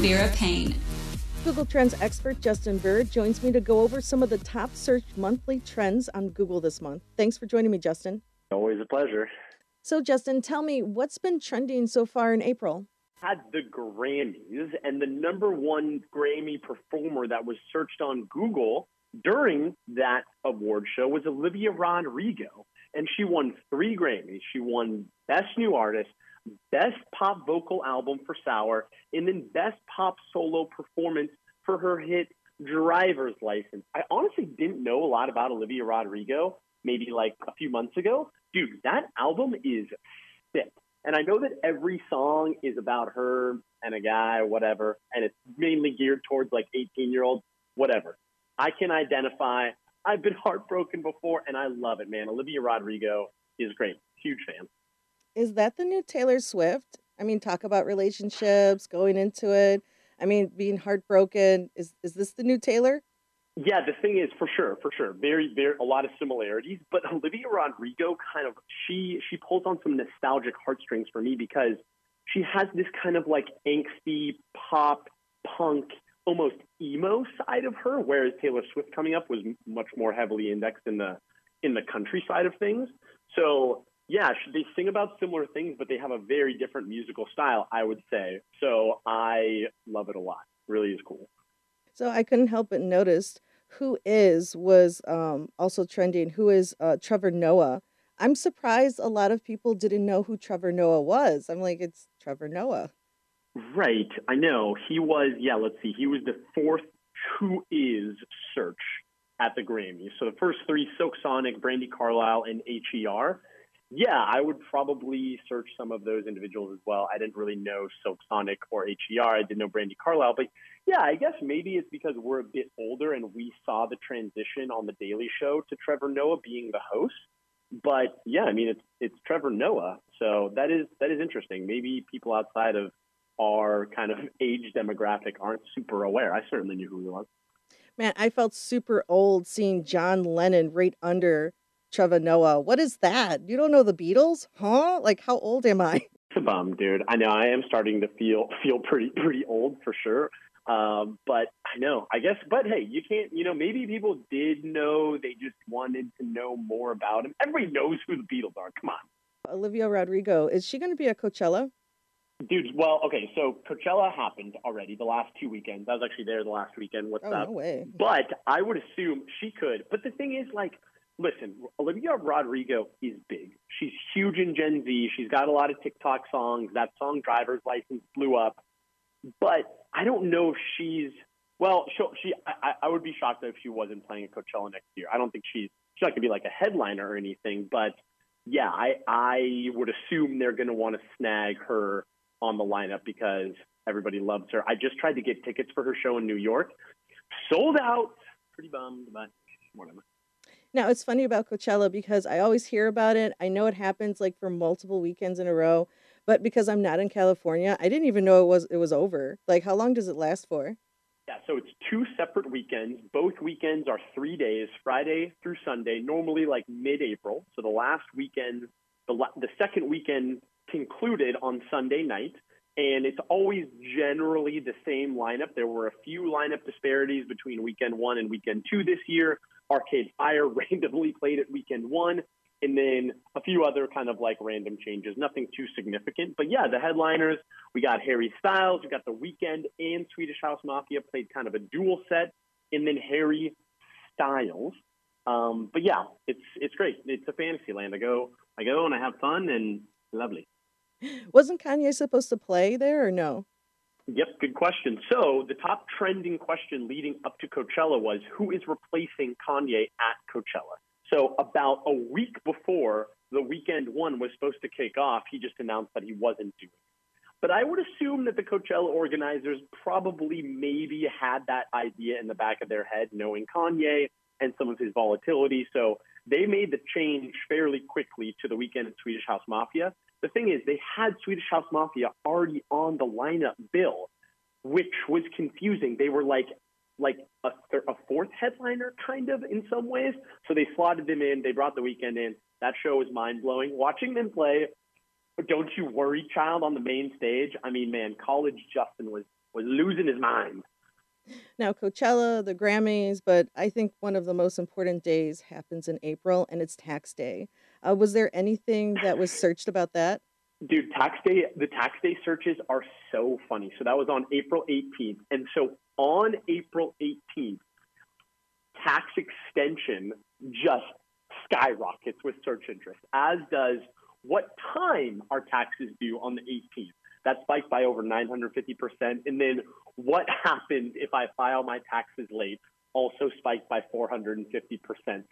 Vera Paine. Google Trends expert Justin Burr joins me to go over some of the top searched monthly trends on Google this month. Thanks for joining me, Justin. Always a pleasure. So, Justin, tell me what's been trending so far in April? Had the Grammys, and the number one Grammy performer that was searched on Google during that award show was Olivia Rodrigo. And she won three Grammys. She won Best New Artist, Best Pop Vocal Album for Sour, and then Best Pop Solo Performance for her hit Driver's License. I honestly didn't know a lot about Olivia Rodrigo maybe like a few months ago. Dude, that album is sick. And I know that every song is about her and a guy, whatever, and it's mainly geared towards like 18 year olds, whatever. I can identify. I've been heartbroken before, and I love it, man. Olivia Rodrigo is great. Huge fan. Is that the new Taylor Swift? I mean, talk about relationships, going into it. I mean, being heartbroken. Is is this the new Taylor? Yeah, the thing is, for sure, for sure, very, very, a lot of similarities. But Olivia Rodrigo kind of she she pulls on some nostalgic heartstrings for me because she has this kind of like angsty pop punk almost emo side of her, whereas Taylor Swift coming up was much more heavily indexed in the in the country side of things. So yeah, they sing about similar things, but they have a very different musical style, I would say. So I love it a lot. Really is cool. So I couldn't help but notice who is was um, also trending. Who is uh, Trevor Noah? I'm surprised a lot of people didn't know who Trevor Noah was. I'm like, it's Trevor Noah. Right, I know. He was, yeah, let's see, he was the fourth Who Is search at the Grammys. So the first three Silk Sonic, Brandi Carlile, and HER. Yeah, I would probably search some of those individuals as well. I didn't really know Silk Sonic or HER. I didn't know Brandi Carlile, but yeah, I guess maybe it's because we're a bit older and we saw the transition on the Daily Show to Trevor Noah being the host. But yeah, I mean it's it's Trevor Noah, so that is that is interesting. Maybe people outside of our kind of age demographic aren't super aware. I certainly knew who he was. Man, I felt super old seeing John Lennon right under Trevor Noah. What is that? You don't know the Beatles? Huh? Like how old am I? It's a bum, dude. I know I am starting to feel feel pretty pretty old for sure. Um, but I know, I guess, but hey, you can't, you know, maybe people did know, they just wanted to know more about him. Everybody knows who the Beatles are. Come on. Olivia Rodrigo, is she going to be at Coachella? Dude, well, okay, so Coachella happened already the last two weekends. I was actually there the last weekend. What's oh, up? No way. But I would assume she could. But the thing is, like, listen, Olivia Rodrigo is big. She's huge in Gen Z. She's got a lot of TikTok songs. That song "Driver's License" blew up. But I don't know if she's well. She, I, I would be shocked if she wasn't playing at Coachella next year. I don't think she's she's not gonna be like a headliner or anything. But yeah, I I would assume they're gonna want to snag her on the lineup because everybody loves her. I just tried to get tickets for her show in New York, sold out. Pretty bummed, but whatever. Now it's funny about Coachella because I always hear about it. I know it happens like for multiple weekends in a row, but because I'm not in California, I didn't even know it was it was over. Like how long does it last for? Yeah, so it's two separate weekends. Both weekends are 3 days, Friday through Sunday, normally like mid-April. So the last weekend the the second weekend concluded on Sunday night and it's always generally the same lineup. There were a few lineup disparities between weekend one and weekend two this year. Arcade Fire randomly played at weekend one, and then a few other kind of like random changes. Nothing too significant, but yeah, the headliners we got Harry Styles, we got The Weeknd and Swedish House Mafia played kind of a dual set, and then Harry Styles. Um, but yeah, it's it's great. It's a fantasy land. I go I go and I have fun and lovely. Wasn't Kanye supposed to play there or no? Yep, good question. So the top trending question leading up to Coachella was who is replacing Kanye at Coachella? So about a week before the weekend one was supposed to kick off, he just announced that he wasn't doing it. But I would assume that the Coachella organizers probably maybe had that idea in the back of their head, knowing Kanye and some of his volatility. So they made the change fairly quickly to the Weeknd at Swedish House Mafia. The thing is, they had Swedish House Mafia already on the lineup bill, which was confusing. They were like like a, th- a fourth headliner, kind of in some ways. So they slotted them in. They brought the Weeknd in. That show was mind blowing. Watching them play, don't you worry, child, on the main stage. I mean, man, college Justin was was losing his mind. Now, Coachella, the Grammys, but I think one of the most important days happens in April, and it's tax day. Uh, was there anything that was searched about that? Dude, tax day, the tax day searches are so funny. So that was on April 18th. And so on April 18th, tax extension just skyrockets with search interest, as does what time are taxes due on the 18th. That spiked by over 950%. And then what happens if I file my taxes late? Also spiked by 450%.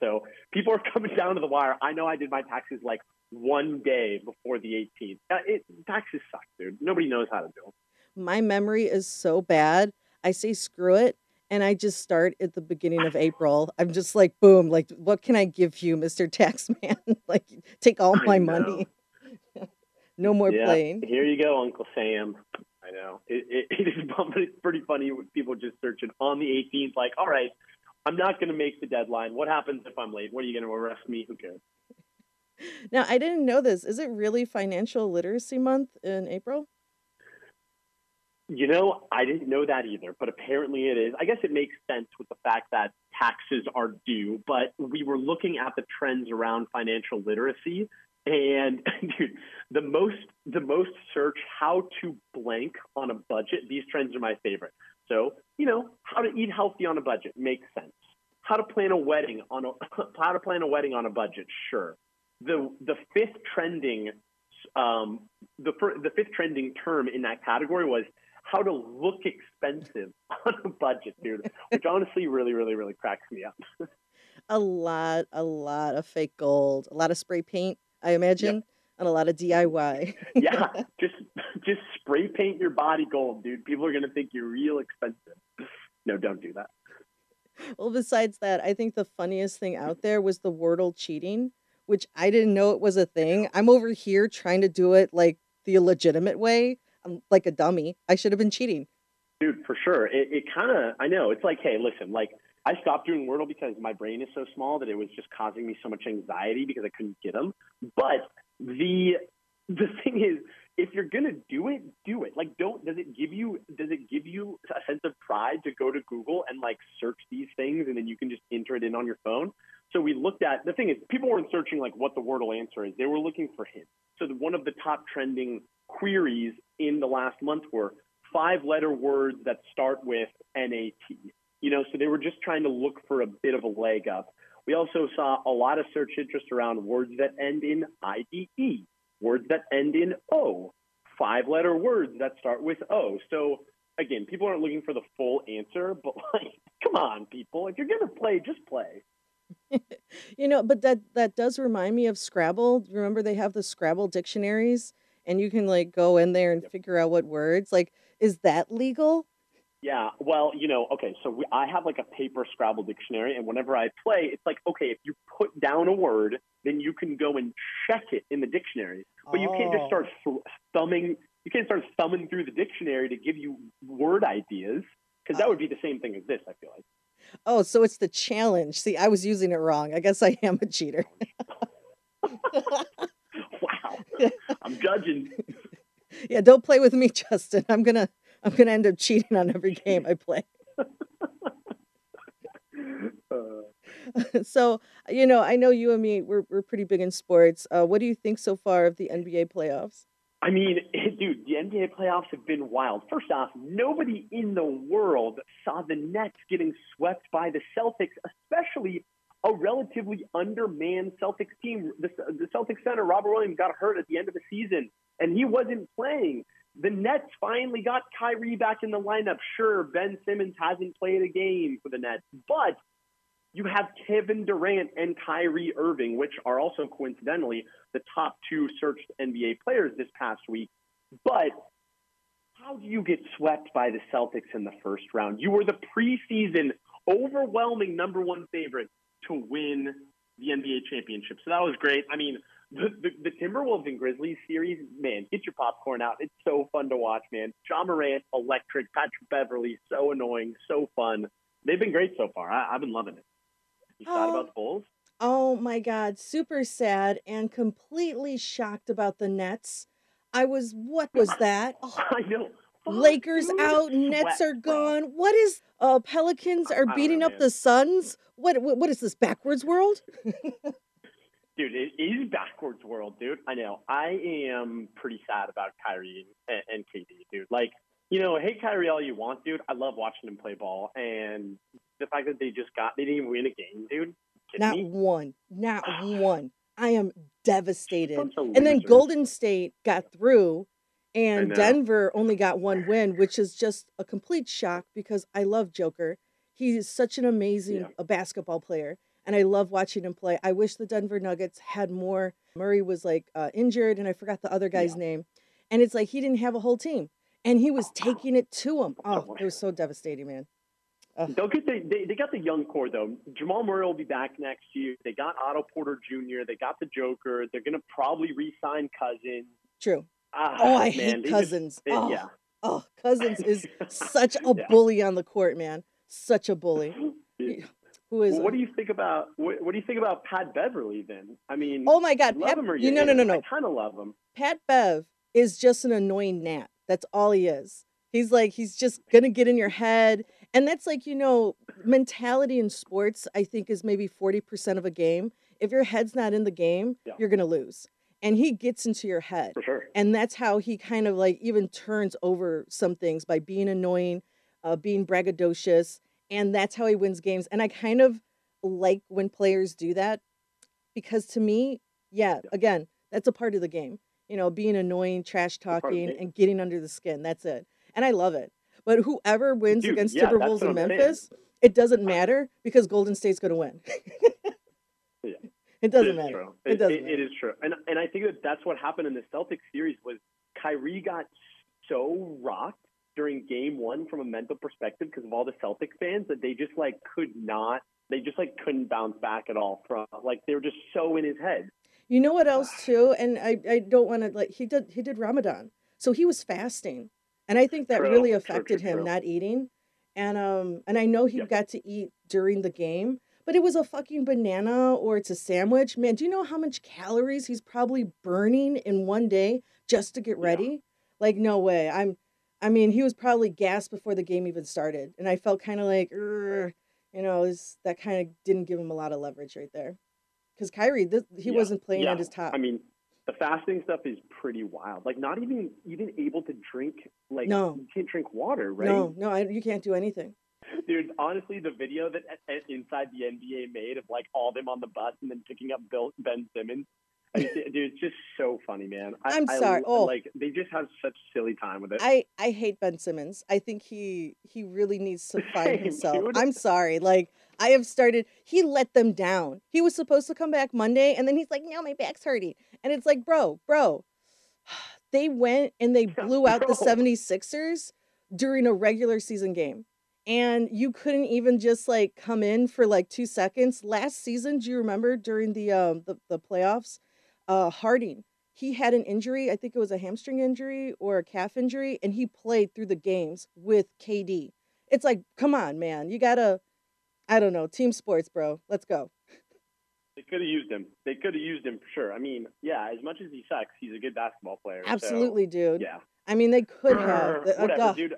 So people are coming down to the wire. I know I did my taxes like one day before the 18th. Uh, it, taxes suck, dude. Nobody knows how to do them. My memory is so bad. I say screw it and I just start at the beginning of April. I'm just like, boom, like, what can I give you, Mr. Taxman? like, take all my money. no more yeah, playing. Here you go, Uncle Sam. I know. It, it, it is it's pretty funny with people just searching on the 18th, like, all right, I'm not going to make the deadline. What happens if I'm late? What are you going to arrest me? Who cares? Now, I didn't know this. Is it really Financial Literacy Month in April? You know, I didn't know that either, but apparently it is. I guess it makes sense with the fact that taxes are due, but we were looking at the trends around financial literacy and dude, the most the most search how to blank on a budget, these trends are my favorite. So, you know, how to eat healthy on a budget makes sense. How to plan a wedding on a how to plan a wedding on a budget, sure. The the fifth trending um, the the fifth trending term in that category was how to look expensive on a budget, dude, which honestly really, really, really cracks me up. a lot, a lot of fake gold, a lot of spray paint, I imagine, yep. and a lot of DIY. yeah, just just spray paint your body gold, dude. People are gonna think you're real expensive. No, don't do that. Well, besides that, I think the funniest thing out there was the Wordle cheating, which I didn't know it was a thing. I'm over here trying to do it like the illegitimate way I'm like a dummy. I should have been cheating. Dude, for sure. It, it kind of, I know. It's like, hey, listen, like I stopped doing Wordle because my brain is so small that it was just causing me so much anxiety because I couldn't get them. But the the thing is, if you're gonna do it, do it. Like, don't. Does it give you? Does it give you a sense of pride to go to Google and like search these things, and then you can just enter it in on your phone? So we looked at the thing is, people weren't searching like what the Wordle answer is. They were looking for hints. So the, one of the top trending queries in the last month were five letter words that start with NAT. You know, so they were just trying to look for a bit of a leg up. We also saw a lot of search interest around words that end in IDE, words that end in O, five letter words that start with O. So again, people aren't looking for the full answer, but like, come on, people. If you're going to play, just play. you know, but that that does remind me of Scrabble. Remember they have the Scrabble dictionaries and you can like go in there and figure out what words like is that legal? Yeah well you know okay so we, i have like a paper scrabble dictionary and whenever i play it's like okay if you put down a word then you can go and check it in the dictionary. But you can't just start oh. thumbing you can't start thumbing through the dictionary to give you word ideas because that oh. would be the same thing as this i feel like. Oh so it's the challenge. See i was using it wrong. I guess i am a cheater. Wow. I'm judging. Yeah, don't play with me, Justin. I'm gonna I'm gonna end up cheating on every game I play. so you know, I know you and me we're we're pretty big in sports. Uh, what do you think so far of the NBA playoffs? I mean, dude, the NBA playoffs have been wild. First off, nobody in the world saw the Nets getting swept by the Celtics, especially a relatively undermanned Celtics team. The, the Celtics center, Robert Williams, got hurt at the end of the season, and he wasn't playing. The Nets finally got Kyrie back in the lineup. Sure, Ben Simmons hasn't played a game for the Nets, but you have Kevin Durant and Kyrie Irving, which are also coincidentally the top two searched NBA players this past week. But how do you get swept by the Celtics in the first round? You were the preseason overwhelming number one favorite to win the NBA championship. So that was great. I mean, the, the, the, Timberwolves and Grizzlies series, man, get your popcorn out. It's so fun to watch, man. Ja Morant, electric. Patrick Beverley, so annoying, so fun. They've been great so far. I, have been loving it. You oh, sad about the Bulls? Oh my God, super sad and completely shocked about the Nets. I was, what was that? Oh. I know Lakers dude? out, Nets are bro. gone. What is uh Pelicans are I beating up the Suns? What, what what is this backwards world? Dude, it is backwards world, dude. I know. I am pretty sad about Kyrie and, and KD, dude. Like, you know, hate Kyrie all you want, dude. I love watching him play ball, and the fact that they just got they didn't even win a game, dude. Not me? one. Not one. I am devastated. And then. Golden State got through and. Denver only got one win, which is just a complete shock because I love Joker. He is such an amazing Yeah. basketball player and I love watching him play. I wish the Denver Nuggets had more. Murray was like uh, injured and I forgot the other guy's name. And it's like he didn't have a whole team and he was taking it to him. Oh, it was so devastating, man. Don't get the, they, they got the young core though. Jamal Murray will be back next year. They got Otto Porter Jr. They got the Joker. They're gonna probably re-sign Cousins. True. Ah, Oh, I man, hate they just- Cousins. oh, Yeah. oh, Cousins is such a Yeah. bully on the court, man. Such a bully. Who is Well, what do you think about what, what do you think about Pat Beverley then? I mean, Oh my God, love Pat! him or You you no no no no. I kind of love him. Pat Bev is just an annoying gnat. That's all he is. He's like he's just gonna get in your head, and that's like you know mentality in sports. I think is maybe forty percent of a game. If your head's not in the game, Yeah. you're gonna lose. And he gets into your head, For sure. and that's how he kind of like even turns over some things by being annoying, uh, being braggadocious, and that's how he wins games. And I kind of like when players do that because to me, yeah, again, that's a part of the game. You know, being annoying, trash part of the talking, and getting under the skin. That's it. And I love it. But whoever wins Dude, against yeah, Timberwolves in. Memphis, it doesn't matter because Golden State's going to win. It doesn't is matter. True. It doesn't it matter. is true, and and I think that that's what happened in the Celtics series was Kyrie got so rocked during Game One from a mental perspective because of all the Celtics fans that they just like could not, they just like couldn't bounce back at all from like they were just so in his head. You know what else too? And I, I don't want to like he did he did Ramadan. So he was fasting. And I think that True, really affected true, him true. not eating. And um and I know he Yep. got to eat during the game, but it was a fucking banana or it's a sandwich. Man, do you know how much calories he's probably burning in one day just to get Yeah. ready? Like no way. I'm I mean, he was probably gassed before the game even started. And I felt kind of like, you know, it's, that kind of didn't give him a lot of leverage right there. Because Kyrie, this, he Yeah, wasn't playing yeah. at his top. I mean, the fasting stuff is pretty wild. Like not even even able to drink like No. you can't drink water, right? No, no, I, you can't do anything. Dude, honestly, the video that inside the NBA made of like all them on the bus and then picking up Bill, Ben Simmons, I dude, it's just so funny, man. I, I'm sorry. lo- Oh. like they just have such silly time with it. I I hate Ben Simmons. I think he he really needs to find Same, himself. dude. I'm sorry. Like I have started. He let them down. He was supposed to come back Monday, and then he's like, "No, my back's hurting." And it's like, bro, bro, they went and they blew out the bro. 76ers during a regular season game. And you couldn't even just like come in for like two seconds. Last season, do you remember during the um the, the playoffs? Uh Harden, he had an injury, I think it was a hamstring injury or a calf injury, and he played through the games with KD. It's like, come on, man. You gotta I don't know, team sports, bro. Let's go. They could have used him. They could have used him for sure. I mean, yeah, as much as he sucks, he's a good basketball player. so, Absolutely, dude. yeah. I mean, they could have. Uh, Whatever, dude.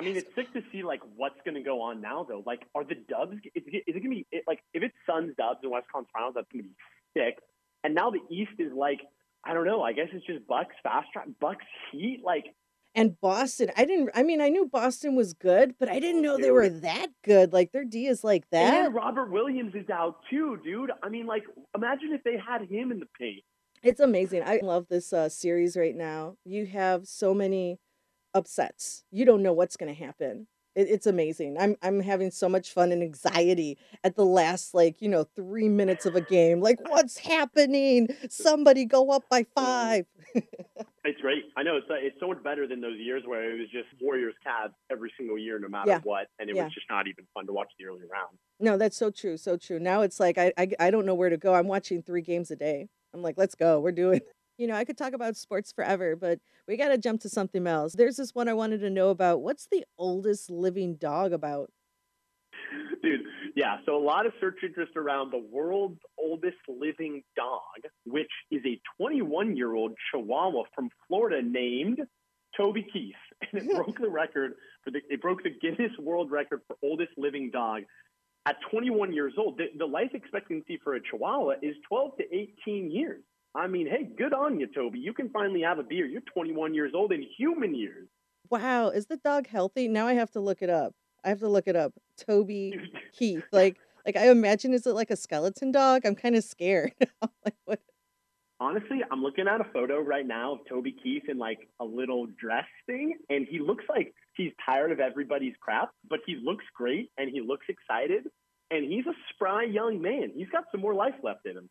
I mean, it's sick to see like what's going to go on now, though. Like, are the Dubs? Is it, is it going to be it, like if it's Suns, Dubs, and West Conference Finals? That's going to be sick. And now the East is like, I don't know. I guess it's just Bucks fast track, Bucks Heat. Like, And Boston, I didn't. I mean, I knew Boston was good, but I didn't know they were that good. Like their D is like that. then Robert Williams is out too, dude. I mean, like, imagine if they had him in the paint. It's amazing. I love this uh, series right now. You have so many upsets. You don't know what's going to happen. It, it's amazing. I'm I'm having so much fun and anxiety at the last like you know three minutes of a game. Like what's happening? Somebody go up by five. It's great. I know it's uh, it's so much better than those years where it was just Warriors Cavs every single year, no matter Yeah. what, and it Yeah. was just not even fun to watch the early round. No, that's so true. So true. Now it's like I, I I don't know where to go. I'm watching three games a day. I'm like, let's go. We're doing. You know, I could talk about sports forever, but we got to jump to something else. There's this one I wanted to know about. What's the oldest living dog about? Dude, yeah. So a lot of search interest around the world's oldest living dog, which is a 21 year old Chihuahua from Florida named Toby Keith, and it broke the record for the it broke the Guinness World Record for oldest living dog. At 21 years old, the, the life expectancy for a Chihuahua is 12 to 18 years. I mean, hey, good on you, Toby. You can finally have a beer. You're 21 years old in human years. Wow, is the dog healthy? Now I have to look it up. I have to look it up. Toby Keith. Like like I imagine is it like a skeleton dog? I'm kind of scared. like what Honestly, I'm looking at a photo right now of Toby Keith in like a little dress thing, and he looks like he's tired of everybody's crap, but he looks great and he looks excited, and he's a spry young man. He's got some more life left in him.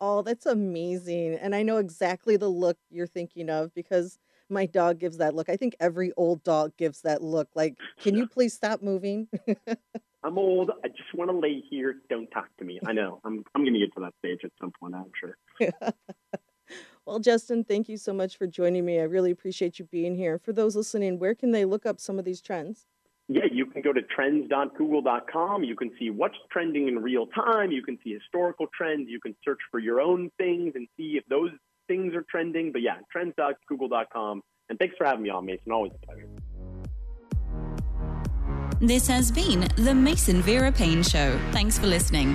Oh, that's amazing. And I know exactly the look you're thinking of because my dog gives that look. I think every old dog gives that look. Like, can you please stop moving? I'm old. I just want to lay here. Don't talk to me. I know. I'm I'm going to get to that stage at some point, I'm sure. well, Justin, thank you so much for joining me. I really appreciate you being here. For those listening, where can they look up some of these trends? Yeah, you can go to trends.google.com. You can see what's trending in real time. You can see historical trends. You can search for your own things and see if those things are trending. But yeah, trends.google.com. And thanks for having me on, Mason. Always a pleasure. This has been the Mason Vera Paine Show. Thanks for listening.